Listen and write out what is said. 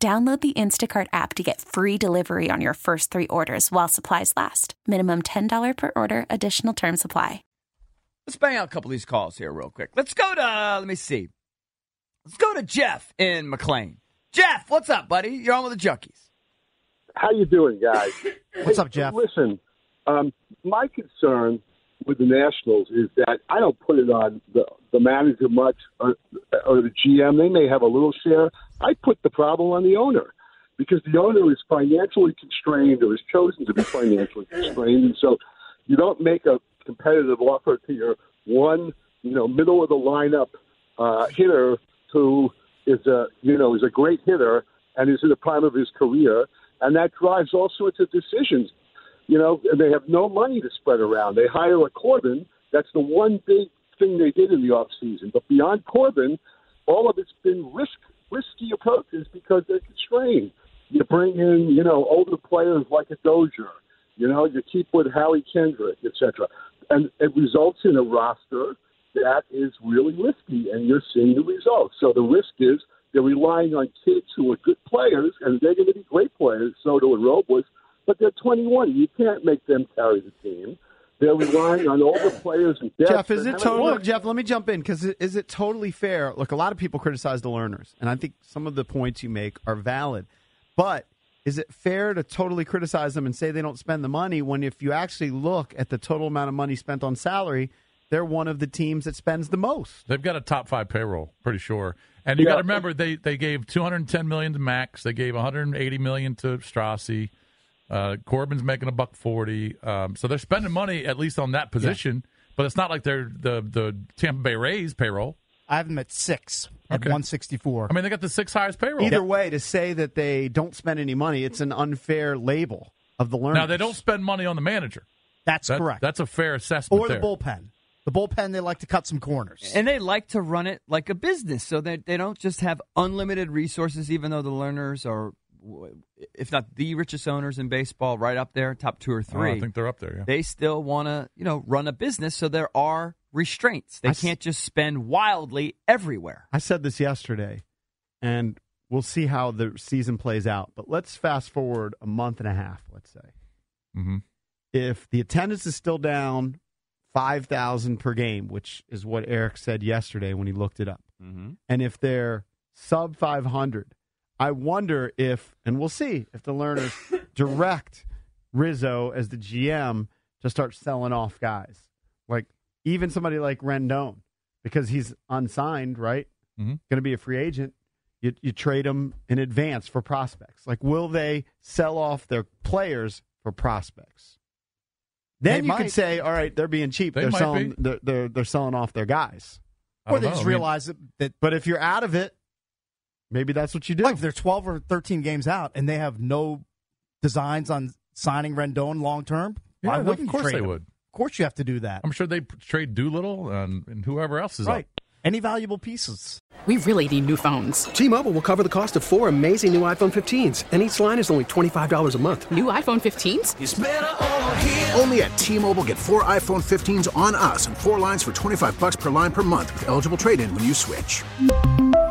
Download the Instacart app to get free delivery on your first three orders while supplies last. Minimum $10 per order, additional term supply. Let's bang out a couple of these calls here, real quick. Let's go to, uh, let me see. Let's go to Jeff in McLean. Jeff, what's up, buddy? You're on with the Junkies. How you doing, guys? What's Hey, up, Jeff? Listen, um, my concern with the Nationals is that I don't put it on the, the manager much or, or the GM. They may have a little share. I put the problem on the owner because the owner is financially constrained or has chosen to be financially constrained, and so you don't make a competitive offer to your one, you know, middle of the lineup uh, hitter who is a, you know, is a great hitter and is in the prime of his career, and that drives all sorts of decisions you know, they have no money to spread around. They hire a Corbin. That's the one big thing they did in the off season. But beyond Corbin, all of it's been risk risky approaches because they're constrained. You bring in, you know, older players like a Dozier. You know, you keep with Howie Kendrick, etc. And it results in a roster that is really risky, and you're seeing the results. So the risk is they're relying on kids who are good players, and they're going to be great players. Soto and Robles but they're 21. You can't make them carry the team. They're relying on all the players and depth. Jeff, is it totally worked. Jeff? Let me jump in because is it totally fair? Look, a lot of people criticize the Lerners, and I think some of the points you make are valid. But is it fair to totally criticize them and say they don't spend the money when, if you actually look at the total amount of money spent on salary, they're one of the teams that spends the most? They've got a top five payroll, pretty sure. And you Yeah. got to remember they they gave 210 million to Max. They gave 180 million to Strassi. Uh, Corbin's making a buck 40. Um, so they're spending money at least on that position. But it's not like they're the the Tampa Bay Rays payroll. I have them at six at Okay. 164. I mean, they got the six highest payroll. Either way, to say that they don't spend any money, it's an unfair label of the Lerners. Now they don't spend money on the manager. That's That- correct. That's a fair assessment. or the there. bullpen. The bullpen, they like to cut some corners. And they like to run it like a business, so they they don't just have unlimited resources. Even though the Lerners are, if not the richest owners in baseball, right up there, top two or Oh, three, I think they're up there. Yeah. they still want to you know run a business. So there are restraints. They I s- can't just spend wildly everywhere. I said this yesterday, and we'll see how the season plays out. But let's fast forward a month and a half, let's say. Mhm. If the attendance is still down 5,000 per game, which is what Eric said yesterday when he looked it up, Mm-hmm. and if they're sub 500, I wonder if, and we'll see, if the Lerners direct Rizzo as the GM to start selling off guys. Like even somebody like Rendon, because he's unsigned, right? Mhm. Going to be a free agent. You, you trade him in advance for prospects. Like, will they sell off their players for prospects? Then They you could say, all right, they're being cheap. They are might selling, be. they're, they're they're selling off their guys. I or don't they know. just I mean, realize that, that But if you're out of it, maybe that's what you do. like if they're 12 or 13 games out and they have no designs on signing Rendon long term, yeah, why of wouldn't you course trade they him? would. Of course you have to do that. I'm sure they trade Doolittle and, and whoever else is right. up. Any valuable pieces. We really need new phones. T-Mobile will cover the cost of four amazing new iPhone 15s, and each line is only $25 a month. New iPhone 15s? Only at T-Mobile get four iPhone 15s on us and four lines for 25 bucks per line per month with eligible trade-in when you switch.